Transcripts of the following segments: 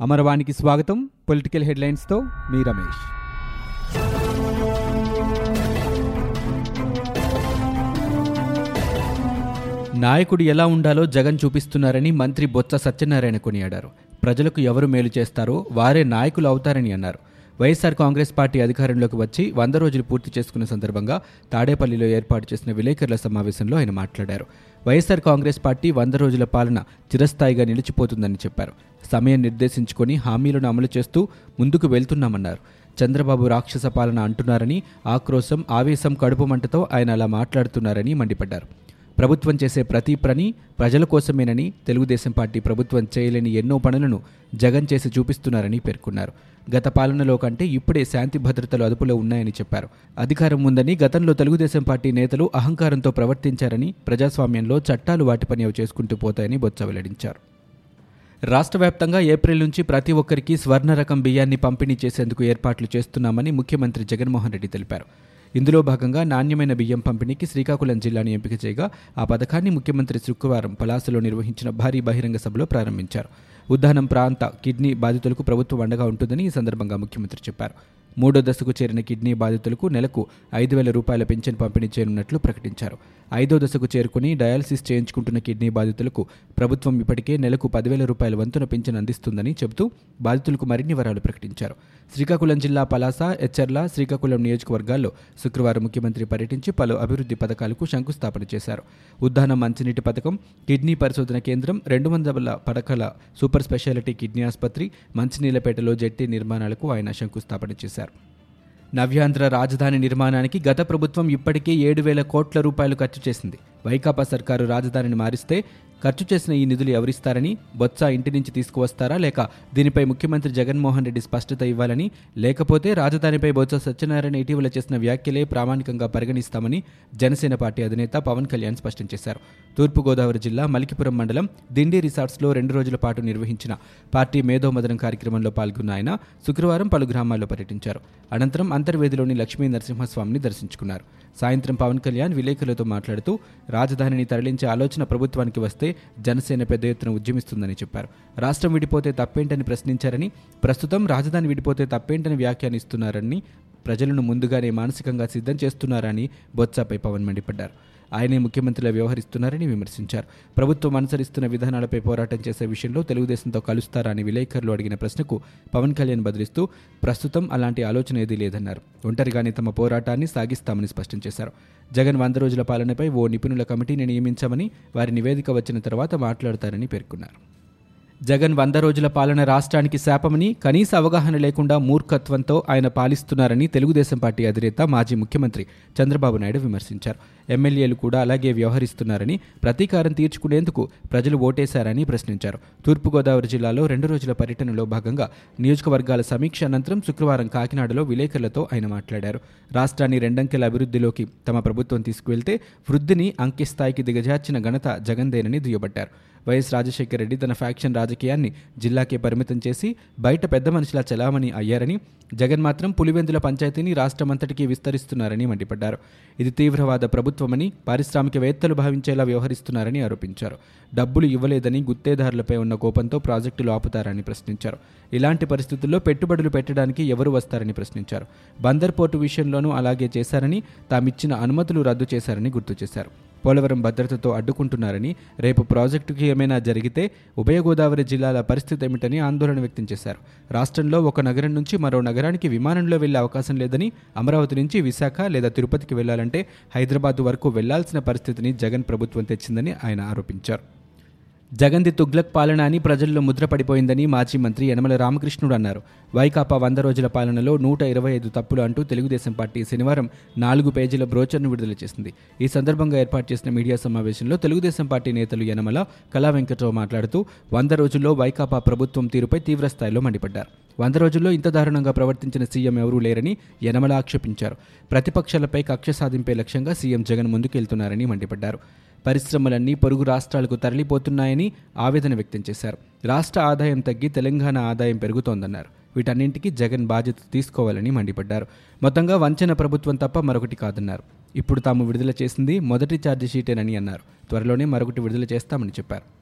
అమరవాణికి స్వాగతం. పొలిటికల్ హెడ్లైన్స్తో మీ రమేష్. నాయకుడు ఎలా ఉండాలో జగన్ చూపిస్తున్నారని మంత్రి బొత్స సత్యనారాయణ కొనియాడారు. ప్రజలకు ఎవరు మేలు చేస్తారో వారే నాయకులు అవుతారని అన్నారు. వైఎస్ఆర్ కాంగ్రెస్ పార్టీ అధికారంలోకి వచ్చి వంద రోజులు పూర్తి చేసుకున్న సందర్భంగా తాడేపల్లిలో ఏర్పాటు చేసిన విలేకరుల సమావేశంలో ఆయన మాట్లాడారు. వైఎస్ఆర్ కాంగ్రెస్ పార్టీ వంద రోజుల పాలన చిరస్థాయిగా నిలిచిపోతుందని చెప్పారు. సమయం నిర్దేశించుకొని హామీలను అమలు చేస్తూ ముందుకు వెళ్తున్నామన్నారు. చంద్రబాబు రాక్షస పాలన అంటున్నారని ఆక్రోశం ఆవేశం కడుపు మంటతో ఆయన అలా మాట్లాడుతున్నారని మండిపడ్డారు. ప్రభుత్వం చేసే ప్రతి పని ప్రజల కోసమేనని తెలుగుదేశం పార్టీ ప్రభుత్వం చేయలేని ఎన్నో పనులను జగన్ చేసి చూపిస్తున్నారని పేర్కొన్నారు. గత పాలనలో కంటే ఇప్పుడే శాంతి భద్రతలు అదుపులో ఉన్నాయని చెప్పారు. అధికారం ఉందని గతంలో తెలుగుదేశం పార్టీ నేతలు అహంకారంతో ప్రవర్తించారని ప్రజాస్వామ్యంలో చట్టాలు వాటి పని అవి చేసుకుంటూ పోతాయని బొత్స వెల్లడించారు. రాష్ట్ర వ్యాప్తంగా ఏప్రిల్ నుంచి ప్రతి ఒక్కరికి స్వర్ణ రకం బియ్యాన్ని పంపిణీ చేసేందుకు ఏర్పాట్లు చేస్తున్నామని ముఖ్యమంత్రి జగన్మోహన్ రెడ్డి తెలిపారు. ఇందులో భాగంగా నాణ్యమైన బియ్యం పంపిణీకి శ్రీకాకుళం జిల్లాను ఎంపిక చేయగా ఆ పథకాన్ని ముఖ్యమంత్రి శుక్రవారం పలాసలో నిర్వహించిన భారీ బహిరంగ సభలో ప్రారంభించారు. ఉద్దానం ప్రాంత కిడ్నీ బాధితులకు ప్రభుత్వం అండగా ఉంటుందని ఈ సందర్భంగా ముఖ్యమంత్రి చెప్పారు. మూడో దశకు చేరిన కిడ్నీ బాధితులకు నెలకు ఐదు వేల రూపాయల పింఛన్ పంపిణీ చేయనున్నట్లు ప్రకటించారు. ఐదో దశకు చేరుకుని డయాలసిస్ చేయించుకుంటున్న కిడ్నీ బాధితులకు ప్రభుత్వం ఇప్పటికే నెలకు పదివేల రూపాయల వంతున పింఛను అందిస్తుందని చెబుతూ బాధితులకు మరిన్ని వరాలు ప్రకటించారు. శ్రీకాకుళం జిల్లా పలాస ఎచ్చర్ల శ్రీకాకుళం నియోజకవర్గాల్లో శుక్రవారం ముఖ్యమంత్రి పర్యటించి పలు అభివృద్ధి పథకాలకు శంకుస్థాపన చేశారు. ఉద్దానం మంచినీటి పథకం కిడ్నీ పరిశోధన కేంద్రం రెండు వందల పడకల సూపర్ స్పెషాలిటీ కిడ్నీ ఆసుపత్రి మంచినీళ్ళపేటలో జెట్టి నిర్మాణాలకు ఆయన శంకుస్థాపన చేశారు. నవ్యాంధ్ర రాజధాని నిర్మాణానికి గత ప్రభుత్వం ఇప్పటికే ఏడు వేల కోట్ల రూపాయలు ఖర్చు చేసింది. వైకాపా సర్కారు రాజధానిని మారిస్తే ఖర్చు చేసిన ఈ నిధులు ఎవరిస్తారని బొత్స ఇంటి నుంచి తీసుకువస్తారా లేక దీనిపై ముఖ్యమంత్రి జగన్మోహన్ రెడ్డి స్పష్టత ఇవ్వాలని లేకపోతే రాజధానిపై బొత్స సత్యనారాయణ ఇటీవల చేసిన వ్యాఖ్యలే ప్రామాణికంగా పరిగణిస్తామని జనసేన పార్టీ అధినేత పవన్ కళ్యాణ్ స్పష్టం చేశారు. తూర్పుగోదావరి జిల్లా మలికిపురం మండలం దిండి రిసార్ట్స్లో రెండు రోజుల పాటు నిర్వహించిన పార్టీ మేధోమదనం కార్యక్రమంలో పాల్గొన్న ఆయన శుక్రవారం పలు గ్రామాల్లో పర్యటించారు. అనంతరం అంతర్వేదిలోని లక్ష్మీ నరసింహస్వామిని దర్శించుకున్నారు. సాయంత్రం పవన్ కళ్యాణ్ విలేకరులతో మాట్లాడుతూ రాజధానిని తరలించే ఆలోచన ప్రభుత్వానికి వస్తే జనసేన పెద్ద ఎత్తున ఉద్యమిస్తుందని చెప్పారు. రాష్ట్రం విడిపోతే తప్పేంటని ప్రశ్నించారని ప్రస్తుతం రాజధాని విడిపోతే తప్పేంటని వ్యాఖ్యానిస్తున్నారని ప్రజలను ముందుగానే మానసికంగా సిద్ధం చేస్తున్నారని బొత్సపై పవన్ మండిపడ్డారు. ఆయనే ముఖ్యమంత్రిగా వ్యవహరిస్తున్నారని విమర్శించారు. ప్రభుత్వం అనుసరిస్తున్న విధానాలపై పోరాటం చేసే విషయంలో తెలుగుదేశంతో కలుస్తారా అని విలేకరులు అడిగిన ప్రశ్నకు పవన్ కళ్యాణ్ బదిలిస్తూ ప్రస్తుతం అలాంటి ఆలోచన ఏదీ లేదన్నారు. ఒంటరిగానే తమ పోరాటాన్ని సాగిస్తామని స్పష్టం చేశారు. జగన్ వంద రోజుల పాలనపై ఓ నిపుణుల కమిటీని నియమించామని వారి నివేదిక వచ్చిన తర్వాత మాట్లాడతారని పేర్కొన్నారు. జగన్ వంద రోజుల పాలన రాష్ట్రానికి శాపమని కనీస అవగాహన లేకుండా మూర్ఖత్వంతో ఆయన పాలిస్తున్నారని తెలుగుదేశం పార్టీ అధినేత మాజీ ముఖ్యమంత్రి చంద్రబాబు నాయుడు విమర్శించారు. ఎమ్మెల్యేలు కూడా అలాగే వ్యవహరిస్తున్నారని ప్రతీకారం తీర్చుకునేందుకు ప్రజలు ఓటేశారని ప్రశ్నించారు. తూర్పుగోదావరి జిల్లాలో రెండు రోజుల పర్యటనలో భాగంగా నియోజకవర్గాల సమీక్ష అనంతరం శుక్రవారం కాకినాడలో విలేకరులతో ఆయన మాట్లాడారు. రాష్ట్రాన్ని రెండంకెల అభివృద్ధిలోకి తమ ప్రభుత్వం తీసుకువెళ్తే వృద్ధిని అంకెస్థాయికి దిగజార్చిన ఘనత జగన్దేనని దుయ్యబట్టారు. వైఎస్ రాజశేఖర రెడ్డి తన ఫ్యాక్షన్ రాజకీయాన్ని జిల్లాకే పరిమితం చేసి బయట పెద్ద మనిషిలా చలామణి అయ్యారని జగన్ మాత్రం పులివెందుల పంచాయతీని రాష్ట్రమంతటికీ విస్తరిస్తున్నారని మండిపడ్డారు. ఇది తీవ్రవాద ప్రభుత్వమని పారిశ్రామికవేత్తలు భావించేలా వ్యవహరిస్తున్నారని ఆరోపించారు. డబ్బులు ఇవ్వలేదని గుత్తేదారులపై ఉన్న కోపంతో ప్రాజెక్టులు ఆపుతారని ప్రశ్నించారు. ఇలాంటి పరిస్థితుల్లో పెట్టుబడులు పెట్టడానికి ఎవరు వస్తారని ప్రశ్నించారు. బందర్ పోర్టు విషయంలోనూ అలాగే చేశారని తామిచ్చిన అనుమతులు రద్దు చేశారని గుర్తు చేశారు. పోలవరం భద్రతతో అడ్డుకుంటున్నారని రేపు ప్రాజెక్టుకి ఏమైనా జరిగితే ఉభయ గోదావరి జిల్లాల పరిస్థితి ఏమిటని ఆందోళన వ్యక్తం చేశారు. రాష్ట్రంలో ఒక నగరం నుంచి మరో నగరానికి విమానంలో వెళ్ళే అవకాశం లేదని అమరావతి నుంచి విశాఖ లేదా తిరుపతికి వెళ్ళాలంటే హైదరాబాద్ వరకు వెళ్ళాల్సిన పరిస్థితిని జగన్ ప్రభుత్వం తెచ్చిందని ఆయన ఆరోపించారు. జగన్ది తుగ్లక్ పాలన అని ప్రజల్లో ముద్రపడిపోయిందని మాజీ మంత్రి యనమల రామకృష్ణుడు అన్నారు. వైకాపా వంద రోజుల పాలనలో నూట ఇరవై ఐదు తప్పులు అంటూ తెలుగుదేశం పార్టీ శనివారం నాలుగు పేజీల బ్రోచర్ను విడుదల చేసింది. ఈ సందర్భంగా ఏర్పాటు చేసిన మీడియా సమావేశంలో తెలుగుదేశం పార్టీ నేతలు యనమల కళా వెంకట్రావు మాట్లాడుతూ వంద రోజుల్లో వైకాపా ప్రభుత్వం తీరుపై తీవ్రస్థాయిలో మండిపడ్డారు. వంద రోజుల్లో ఇంత దారుణంగా ప్రవర్తించిన సీఎం ఎవరూ లేరని యనమల ఆక్షేపించారు. ప్రతిపక్షాలపై కక్ష సాధింపే లక్ష్యంగా సీఎం జగన్ ముందుకెళ్తున్నారని మండిపడ్డారు. పరిశ్రమలన్నీ పొరుగు రాష్ట్రాలకు తరలిపోతున్నాయని ఆవేదన వ్యక్తం చేశారు. రాష్ట్ర ఆదాయం తగ్గి తెలంగాణ ఆదాయం పెరుగుతోందన్నారు. వీటన్నింటికీ జగన్ బాధ్యత తీసుకోవాలని మండిపడ్డారు. మొత్తంగా వంచన ప్రభుత్వం తప్ప మరొకటి కాదన్నారు. ఇప్పుడు తాము విడుదల చేసింది మొదటి ఛార్జిషీటేనని అన్నారు. త్వరలోనే మరొకటి విడుదల చేస్తామని చెప్పారు.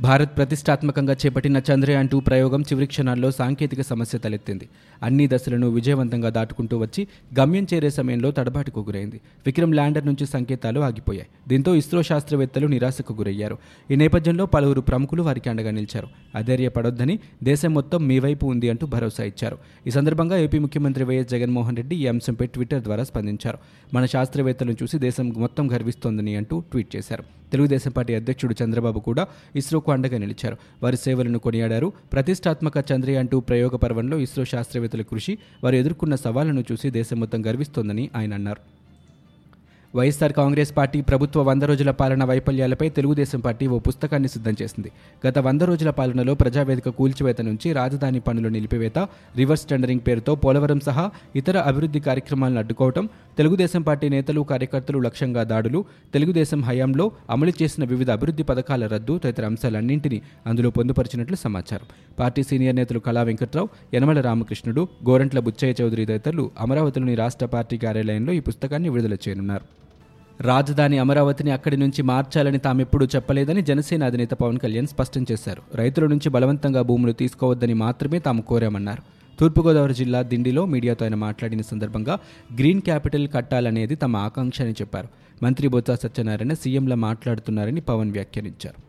భారత్ ప్రతిష్టాత్మకంగా చేపట్టిన చంద్రయాన్ టూ ప్రయోగం చివరి క్షణాల్లో సాంకేతిక సమస్య తలెత్తింది. అన్ని దశలను విజయవంతంగా దాటుకుంటూ వచ్చి గమ్యం చేరే సమయంలో తడబాటుకు గురైంది. విక్రమ్ ల్యాండర్ నుంచి సంకేతాలు ఆగిపోయాయి. దీంతో ఇస్రో శాస్త్రవేత్తలు నిరాశకు గురయ్యారు. ఈ నేపథ్యంలో పలువురు ప్రముఖులు వారికి అండగా నిలిచారు. అధైర్యపడొద్దని దేశం మొత్తం మీ వైపు ఉంది అంటూ భరోసా ఇచ్చారు. ఈ సందర్భంగా ఏపీ ముఖ్యమంత్రి వైఎస్ జగన్మోహన్ రెడ్డి ఈ అంశంపై ట్విట్టర్ ద్వారా స్పందించారు. మన శాస్త్రవేత్తలను చూసి దేశం మొత్తం గర్విస్తోందని అంటూ ట్వీట్ చేశారు. తెలుగుదేశం పార్టీ అధ్యక్షుడు చంద్రబాబు కూడా ఇస్రో ఇస్రోకు అండగా నిలిచారు. వారి సేవలను కొనియాడారు. ప్రతిష్టాత్మక చంద్రయాన్ టూ ప్రయోగ పర్వంలో ఇస్రో శాస్త్రవేత్తల కృషి వారు ఎదుర్కొన్న సవాళ్ళను చూసి దేశం మొత్తం గర్విస్తోందని ఆయన అన్నారు. వైఎస్ఆర్ కాంగ్రెస్ పార్టీ ప్రభుత్వ వంద రోజుల పాలన వైఫల్యాలపై తెలుగుదేశం పార్టీ ఓ పుస్తకాన్ని సిద్ధం చేసింది. గత వంద రోజుల పాలనలో ప్రజావేదిక కూల్చివేత నుంచి రాజధాని పనులు నిలిపివేత రివర్స్ టెండరింగ్ పేరుతో పోలవరం సహా ఇతర అభివృద్ధి కార్యక్రమాలను అడ్డుకోవటం తెలుగుదేశం పార్టీ నేతలు కార్యకర్తలు లక్ష్యంగా దాడులు తెలుగుదేశం హయాంలో అమలు చేసిన వివిధ అభివృద్ధి పథకాల రద్దు తదితర అంశాలన్నింటినీ అందులో పొందుపరిచినట్లు సమాచారం. పార్టీ సీనియర్ నేతలు కళా వెంకట్రావు యనమల రామకృష్ణుడు గోరంట్ల బుచ్చయ్య చౌదరి తదితరులు అమరావతిలోని రాష్ట్ర పార్టీ కార్యాలయంలో ఈ పుస్తకాన్ని విడుదల చేయనున్నారు. రాజధాని అమరావతిని అక్కడి నుంచి మార్చాలని తామెప్పుడూ చెప్పలేదని జనసేన అధినేత పవన్ కళ్యాణ్ స్పష్టం చేశారు. రైతుల నుంచి బలవంతంగా భూములు తీసుకోవద్దని మాత్రమే తాము కోరామన్నారు. తూర్పుగోదావరి జిల్లా దిండిలో మీడియాతో ఆయన మాట్లాడిన సందర్భంగా గ్రీన్ క్యాపిటల్ కట్టాలనేది తమ ఆకాంక్ష అని చెప్పారు. మంత్రి బొత్స సత్యనారాయణ సీఎంలా మాట్లాడుతున్నారని పవన్ వ్యాఖ్యానించారు.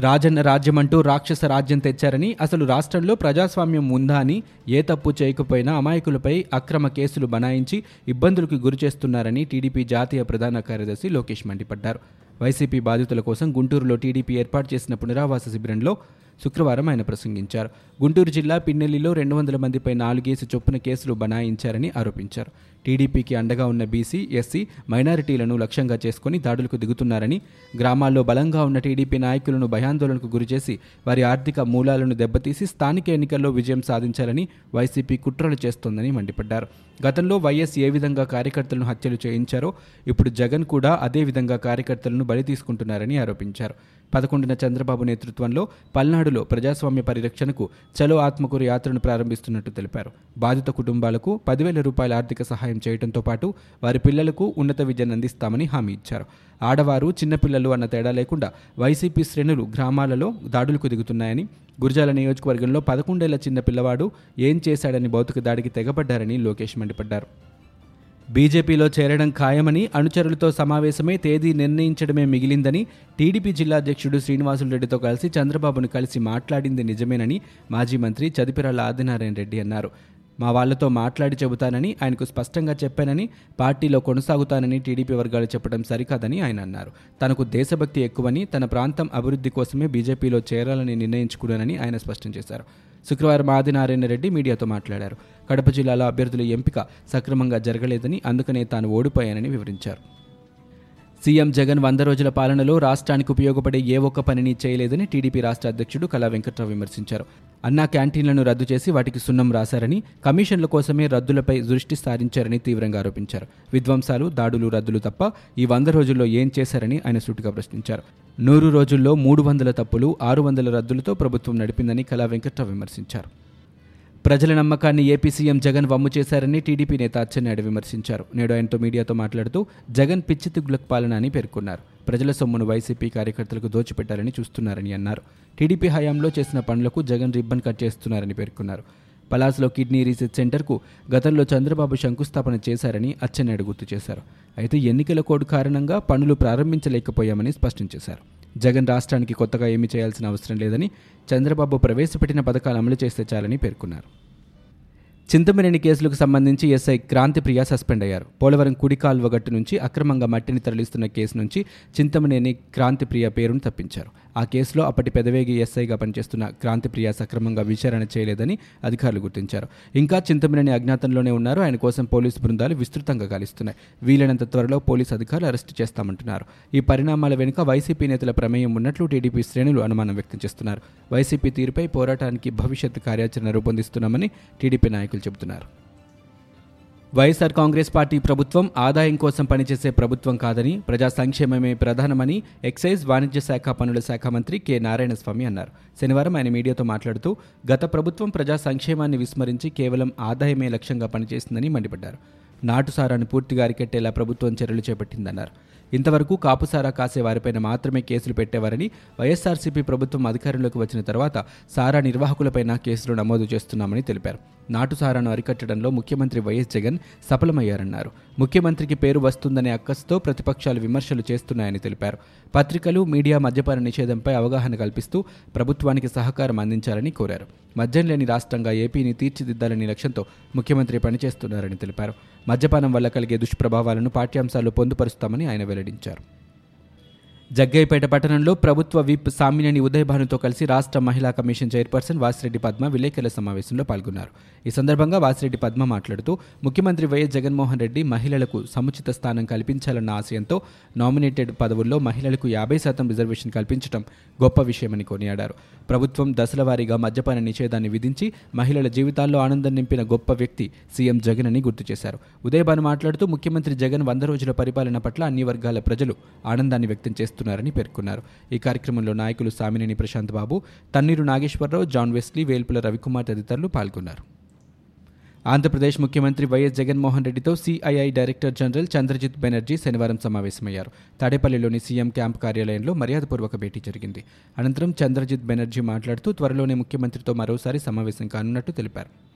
రాజన్న రాజ్యమంటూ రాక్షస రాజ్యం తెచ్చారని అసలు రాష్ట్రంలో ప్రజాస్వామ్యం ఉందా అని ఏ తప్పు చేయకపోయినా అమాయకులపై అక్రమ కేసులు బనాయించి ఇబ్బందులకు గురి చేస్తున్నారని టీడీపీ జాతీయ ప్రధాన కార్యదర్శి లోకేష్ మండిపడ్డారు. వైసీపీ బాధితుల కోసం గుంటూరులో టీడీపీ ఏర్పాటు చేసిన పునరావాస శిబిరంలో శుక్రవారం ఆయన ప్రసంగించారు. గుంటూరు జిల్లా పిన్నెల్లిలో రెండు వందల మందిపై నాలుగేసి చొప్పున కేసులు బనాయించారని ఆరోపించారు. టీడీపీకి అండగా ఉన్న బీసీ ఎస్సీ మైనారిటీలను లక్ష్యంగా చేసుకుని దాడులకు దిగుతున్నారని గ్రామాల్లో బలంగా ఉన్న టీడీపీ నాయకులను భయాందోళనకు గురిచేసి వారి ఆర్థిక మూలాలను దెబ్బతీసి స్థానిక ఎన్నికల్లో విజయం సాధించాలని వైసీపీ కుట్రలు చేస్తోందని మండిపడ్డారు. గతంలో వైఎస్ ఏ విధంగా కార్యకర్తలను హత్యలు చేయించారో ఇప్పుడు జగన్ కూడా అదే విధంగా కార్యకర్తలను బలి తీసుకుంటున్నారని ఆరోపించారు. పదకొండున చంద్రబాబు నేతృత్వంలో పల్నాడులో ప్రజాస్వామ్య పరిరక్షణకు చలో ఆత్మకూరు యాత్రను ప్రారంభిస్తున్నట్టు తెలిపారు. బాధిత కుటుంబాలకు పదివేల రూపాయల ఆర్థిక సహాయం చేయడంతో పాటు వారి పిల్లలకు ఉన్నత విద్యను అందిస్తామని హామీ ఇచ్చారు. ఆడవారు చిన్నపిల్లలు అన్న తేడా లేకుండా వైసీపీ శ్రేణులు గ్రామాలలో దాడులకు దిగుతున్నాయని గురజాల నియోజకవర్గంలో పదకొండేళ్ళ చిన్న పిల్లవాడు ఏం చేశాడని భౌతిక దాడికి తెగబడ్డారని లోకేష్ మండిపడ్డారు. బీజేపీలో చేరడం ఖాయమని అనుచరులతో సమావేశమే తేదీ నిర్ణయించడమే మిగిలిందని టీడీపీ జిల్లా అధ్యక్షుడు శ్రీనివాసులు రెడ్డితో కలిసి చంద్రబాబును కలిసి మాట్లాడింది నిజమేనని మాజీ మంత్రి చదిపిరాల ఆదినారాయణ రెడ్డి అన్నారు. మా వాళ్ళతో మాట్లాడి చెబుతానని ఆయనకు స్పష్టంగా చెప్పానని పార్టీలో కొనసాగుతానని టీడీపీ వర్గాలు చెప్పడం సరికాదని ఆయన అన్నారు. తనకు దేశభక్తి ఎక్కువని తన ప్రాంతం అభివృద్ధి కోసమే బీజేపీలో చేరాలని నిర్ణయించుకున్నానని ఆయన స్పష్టం చేశారు. శుక్రవారం ఆదినారాయణ రెడ్డి మీడియాతో మాట్లాడారు. కడప జిల్లాలో అభ్యర్థుల ఎంపిక సక్రమంగా జరగలేదని అందుకనే తాను ఓడిపోయానని వివరించారు. సీఎం జగన్ వంద రోజుల పాలనలో రాష్ట్రానికి ఉపయోగపడే ఏ ఒక్క పనిని చేయలేదని టీడీపీ రాష్ట్ర అధ్యక్షుడు కళా వెంకట్రావు విమర్శించారు. అన్నా క్యాంటీన్లను రద్దు చేసి వాటికి సున్నం రాశారని కమిషన్ల కోసమే రద్దులపై దృష్టి సారించారని తీవ్రంగా ఆరోపించారు. విధ్వంసాలు దాడులు రద్దులు తప్ప ఈ వంద రోజుల్లో ఏం చేశారని ఆయన సూటిగా ప్రశ్నించారు. నూరు రోజుల్లో మూడు వందల తప్పులు ఆరు వందల రద్దులతో ప్రభుత్వం నడిపిందని కళా వెంకట్రావు విమర్శించారు. ప్రజల నమ్మకాన్ని ఏపీ సీఎం జగన్ వమ్ము చేశారని టీడీపీ నేత అచ్చెన్నాయుడు విమర్శించారు. నేడు ఆయనతో మీడియాతో మాట్లాడుతూ జగన్ పిచ్చి తిగ్గులకు పాలన అని పేర్కొన్నారు. ప్రజల సొమ్మును వైసీపీ కార్యకర్తలకు దోచిపెట్టాలని చూస్తున్నారని అన్నారు. టీడీపీ హయాంలో చేసిన పనులకు జగన్ రిబ్బన్ కట్ చేస్తున్నారని పేర్కొన్నారు. పలాస్లో కిడ్నీ రీసెర్చ్ సెంటర్కు గతంలో చంద్రబాబు శంకుస్థాపన చేశారని అచ్చెన్నాయుడు గుర్తు చేశారు. అయితే ఎన్నికల కోడ్ కారణంగా పనులు ప్రారంభించలేకపోయామని స్పష్టం చేశారు. జగన్ రాష్ట్రానికి కొత్తగా ఏమీ చేయాల్సిన అవసరం లేదని చంద్రబాబు ప్రవేశపెట్టిన పథకాలు అమలు చేస్తే చాలని పేర్కొన్నారు. చింతమనేని కేసులకు సంబంధించి ఎస్ఐ క్రాంతిప్రియ సస్పెండ్ అయ్యారు. పోలవరం కుడి కాల్వ నుంచి అక్రమంగా మట్టిని తరలిస్తున్న కేసు నుంచి చింతమనేని క్రాంతిప్రియ పేరును తప్పించారు. ఆ కేసులో అప్పటి పెదవేగి ఎస్ఐగా పనిచేస్తున్న క్రాంతిప్రియ సక్రమంగా విచారణ చేయలేదని అధికారులు గుర్తించారు. ఇంకా చింతమనేని అజ్ఞాతంలోనే ఉన్నారు. ఆయన కోసం పోలీసు బృందాలు విస్తృతంగా గాలిస్తున్నాయి. వీలైనంత త్వరలో పోలీసు అధికారులు అరెస్టు చేస్తామంటున్నారు. ఈ పరిణామాల వెనుక వైసీపీ నేతల ప్రమేయం ఉన్నట్లు టీడీపీ శ్రేణులు అనుమానం వ్యక్తం చేస్తున్నారు. వైసీపీ తీరుపై పోరాటానికి భవిష్యత్ కార్యాచరణ రూపొందిస్తున్నామని టీడీపీ నాయకులు చెబుతున్నారు. వైఎస్ఆర్ కాంగ్రెస్ పార్టీ ప్రభుత్వం ఆదాయం కోసం పనిచేసే ప్రభుత్వం కాదని ప్రజా సంక్షేమమే ప్రధానమని ఎక్సైజ్ వాణిజ్య శాఖ పనుల శాఖ మంత్రి కె నారాయణస్వామి అన్నారు. శనివారం ఆయన మీడియాతో మాట్లాడుతూ గత ప్రభుత్వం ప్రజా సంక్షేమాన్ని విస్మరించి కేవలం ఆదాయమే లక్ష్యంగా పనిచేసిందని మండిపడ్డారు. నాటుసారాను పూర్తిగా అరికెట్టేలా ప్రభుత్వం చర్యలు చేపట్టిందన్నారు. ఇంతవరకు కాపుసారా కాసే వారిపైన మాత్రమే కేసులు పెట్టేవారని వైఎస్ఆర్సీపీ ప్రభుత్వం అధికారంలోకి వచ్చిన తర్వాత సారా నిర్వాహకులపైన కేసులు నమోదు చేస్తున్నామని తెలిపారు. నాటు సారాను అరికట్టడంలో ముఖ్యమంత్రి వైఎస్ జగన్ సఫలమయ్యారన్నారు. ముఖ్యమంత్రికి పేరు వస్తుందనే అక్కస్తో ప్రతిపక్షాలు విమర్శలు చేస్తున్నాయని తెలిపారు. పత్రికలు మీడియా మద్యపాన నిషేధంపై అవగాహన కల్పిస్తూ ప్రభుత్వానికి సహకారం అందించాలని కోరారు. మద్యం లేని రాష్ట్రంగా ఏపీని తీర్చిదిద్దాలనే లక్ష్యంతో ముఖ్యమంత్రి పనిచేస్తున్నారని తెలిపారు. మద్యపానం వల్ల కలిగే దుష్ప్రభావాలను పాఠ్యాంశాల్లో పొందుపరుస్తామని ఆయన వెల్లడించారు. జగ్గయ్యపేట పట్టణంలో ప్రభుత్వ విప్ సామినేని ఉదయభానుతో కలిసి రాష్ట్ర మహిళా కమిషన్ చైర్పర్సన్ వాసిరెడ్డి పద్మ విలేకరుల సమావేశంలో పాల్గొన్నారు. ఈ సందర్భంగా వాసిరెడ్డి పద్మ మాట్లాడుతూ ముఖ్యమంత్రి వైఎస్ జగన్మోహన్ రెడ్డి మహిళలకు సముచిత స్థానం కల్పించాలన్న ఆశయంతో నామినేటెడ్ పదవుల్లో మహిళలకు యాభై శాతం రిజర్వేషన్ కల్పించడం గొప్ప విషయమని కొనియాడారు. ప్రభుత్వం దశలవారీగా మద్యపాన నిషేధాన్ని విధించి మహిళల జీవితాల్లో ఆనందం నింపిన గొప్ప వ్యక్తి సీఎం జగన్ అని గుర్తు చేశారు. ఉదయభాను మాట్లాడుతూ ముఖ్యమంత్రి జగన్ వంద రోజుల పరిపాలన పట్ల అన్ని వర్గాల ప్రజలు ఆనందాన్ని వ్యక్తం చేస్తారు చేస్తున్నారని పేర్కొన్నారు. ఈ కార్యక్రమంలో నాయకులు సామినేని ప్రశాంత్ బాబు తన్నీరు నాగేశ్వరరావు జాన్ వెస్లీ వేల్పుల రవికుమార్ తదితరులు పాల్గొన్నారు. ఆంధ్రప్రదేశ్ ముఖ్యమంత్రి వైఎస్ జగన్మోహన్ రెడ్డితో CII director general Chandrajit Banerjee శనివారం సమావేశమయ్యారు. తాడేపల్లిలోని సీఎం క్యాంప్ కార్యాలయంలో మర్యాదపూర్వక భేటీ జరిగింది. అనంతరం చంద్రజిత్ బెనర్జీ మాట్లాడుతూ త్వరలోనే ముఖ్యమంత్రితో మరోసారి సమావేశం కానున్నట్టు తెలిపారు.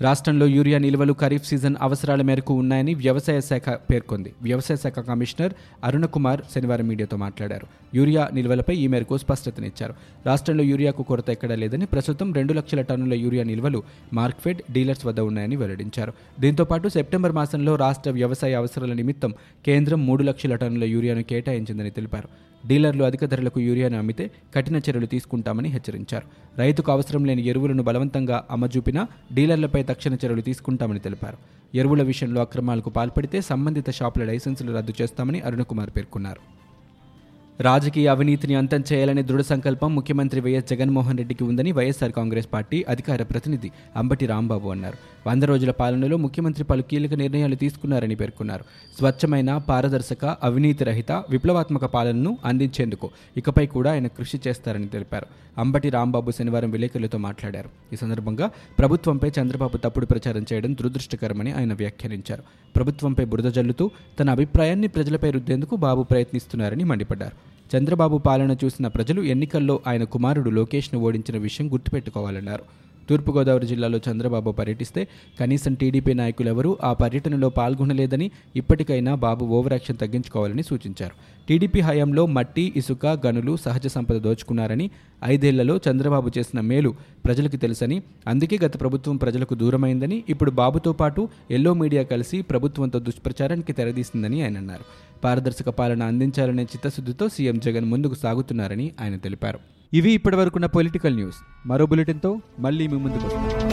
రాష్ట్రంలో యూరియా నిల్వలు ఖరీఫ్ సీజన్ అవసరాల మేరకు ఉన్నాయని వ్యవసాయ శాఖ పేర్కొంది. వ్యవసాయ శాఖ కమిషనర్ అరుణకుమార్ శనివారం మీడియాతో మాట్లాడారు. యూరియా నిల్వలపై ఈ మేరకు స్పష్టతనిచ్చారు. రాష్ట్రంలో యూరియాకు కొరత ఎక్కడా లేదని ప్రస్తుతం రెండు లక్షల టన్నుల యూరియా నిల్వలు మార్క్ఫెడ్ డీలర్స్ వద్ద ఉన్నాయని వెల్లడించారు. దీంతో పాటు సెప్టెంబర్ మాసంలో రాష్ట్ర వ్యవసాయ అవసరాల నిమిత్తం కేంద్రం మూడు లక్షల టన్నుల యూరియాను కేటాయించిందని తెలిపారు. డీలర్లు అధిక ధరలకు యూరియాను అమ్మితే కఠిన చర్యలు తీసుకుంటామని హెచ్చరించారు. రైతుకు అవసరం లేని ఎరువులను బలవంతంగా అమ్మజూపినా డీలర్లపై తక్షణ చర్యలు తీసుకుంటామని తెలిపారు. ఎరువుల విషయంలో అక్రమాలకు పాల్పడితే సంబంధిత షాపుల లైసెన్సులు రద్దు చేస్తామని అరుణకుమార్ పేర్కొన్నారు. రాజకీయ అవినీతిని అంతం చేయాలనే దృఢ సంకల్పం ముఖ్యమంత్రి వైఎస్ జగన్మోహన్ రెడ్డికి ఉందని వైఎస్ఆర్ కాంగ్రెస్ పార్టీ అధికార ప్రతినిధి అంబటి రాంబాబు అన్నారు. వంద రోజుల పాలనలో ముఖ్యమంత్రి పలు కీలక నిర్ణయాలు తీసుకున్నారని పేర్కొన్నారు. స్వచ్ఛమైన పారదర్శక అవినీతి రహిత విప్లవాత్మక పాలనను అందించేందుకు ఇకపై కూడా ఆయన కృషి చేస్తారని తెలిపారు. అంబటి రాంబాబు శనివారం విలేకరులతో మాట్లాడారు. ఈ సందర్భంగా ప్రభుత్వంపై చంద్రబాబు తప్పుడు ప్రచారం చేయడం దురదృష్టకరమని ఆయన వ్యాఖ్యానించారు. ప్రభుత్వంపై బురద జల్లుతూ తన అభిప్రాయాన్ని ప్రజలపై రుద్దేందుకు బాబు ప్రయత్నిస్తున్నారని మండిపడ్డారు. చంద్రబాబు పాలన చూసిన ప్రజలు ఎన్నికల్లో ఆయన కుమారుడు లోకేష్ను ఓడించిన విషయం గుర్తుపెట్టుకోవాలన్నారు. తూర్పుగోదావరి జిల్లాలో చంద్రబాబు పర్యటిస్తే కనీసం టీడీపీ నాయకులెవరూ ఆ పర్యటనలో పాల్గొనలేదని ఇప్పటికైనా బాబు ఓవరాక్షన్ తగ్గించుకోవాలని సూచించారు. టీడీపీ హయాంలో మట్టి ఇసుక గనులు సహజ సంపద దోచుకున్నారని ఐదేళ్ళలో చంద్రబాబు చేసిన మేలు ప్రజలకు తెలుసని అందుకే గత ప్రభుత్వం ప్రజలకు దూరమైందని ఇప్పుడు బాబుతో పాటు ఎల్లో మీడియా కలిసి ప్రభుత్వంతో దుష్ప్రచారానికి తెరదీసిందని ఆయన అన్నారు. పారదర్శక పాలన అందించాలనే చిత్తశుద్ధితో సీఎం జగన్ ముందుకు సాగుతున్నారని ఆయన తెలిపారు. ఇవి ఇప్పటివరకున్న పొలిటికల్ న్యూస్. మరో బులెటిన్తో మళ్ళీ మీ ముందుకు వస్తాం.